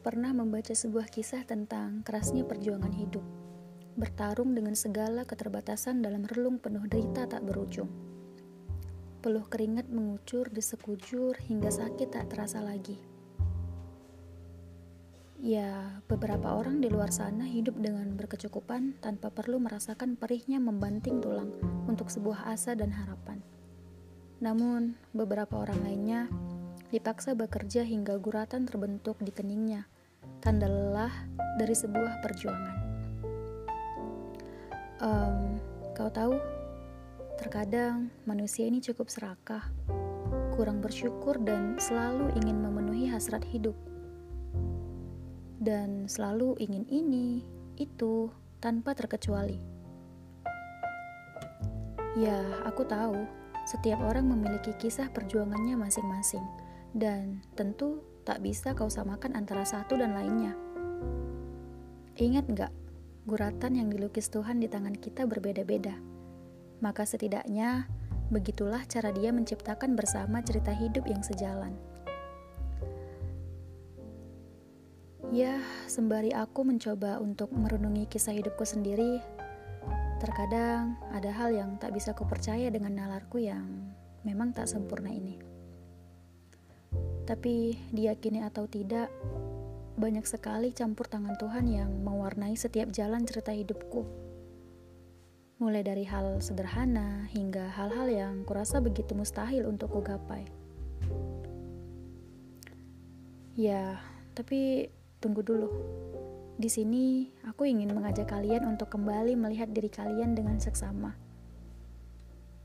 pernah membaca sebuah kisah tentang kerasnya perjuangan hidup, bertarung dengan segala keterbatasan dalam relung penuh derita tak berujung. Peluh keringat mengucur di sekujur hingga sakit tak terasa lagi. Ya, beberapa orang di luar sana hidup dengan berkecukupan tanpa perlu merasakan perihnya membanting tulang untuk sebuah asa dan harapan. Namun, beberapa orang lainnya dipaksa bekerja hingga guratan terbentuk di keningnya, tanda lelah dari sebuah perjuangan. Um, kau tahu, terkadang manusia ini cukup serakah, kurang bersyukur dan selalu ingin memenuhi hasrat hidup. Dan selalu ingin ini, itu, tanpa terkecuali. Ya, aku tahu, setiap orang memiliki kisah perjuangannya masing-masing dan tentu tak bisa kau samakan antara satu dan lainnya. Ingat nggak, guratan yang dilukis Tuhan di tangan kita berbeda-beda. Maka setidaknya, begitulah cara dia menciptakan bersama cerita hidup yang sejalan. Ya, sembari aku mencoba untuk merenungi kisah hidupku sendiri, terkadang ada hal yang tak bisa kupercaya dengan nalarku yang memang tak sempurna ini. Tapi diyakini atau tidak, banyak sekali campur tangan Tuhan yang mewarnai setiap jalan cerita hidupku. Mulai dari hal sederhana hingga hal-hal yang kurasa begitu mustahil untuk kugapai. Ya, tapi tunggu dulu. Di sini aku ingin mengajak kalian untuk kembali melihat diri kalian dengan seksama.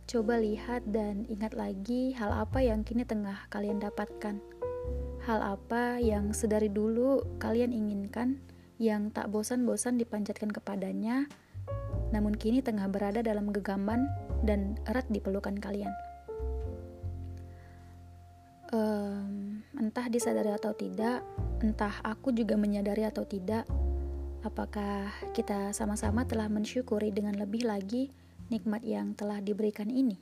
Coba lihat dan ingat lagi hal apa yang kini tengah kalian dapatkan Hal apa yang sedari dulu kalian inginkan, yang tak bosan-bosan dipanjatkan kepadanya, namun kini tengah berada dalam gegaman dan erat di pelukan kalian. Um, entah disadari atau tidak, entah aku juga menyadari atau tidak, apakah kita sama-sama telah mensyukuri dengan lebih lagi nikmat yang telah diberikan ini.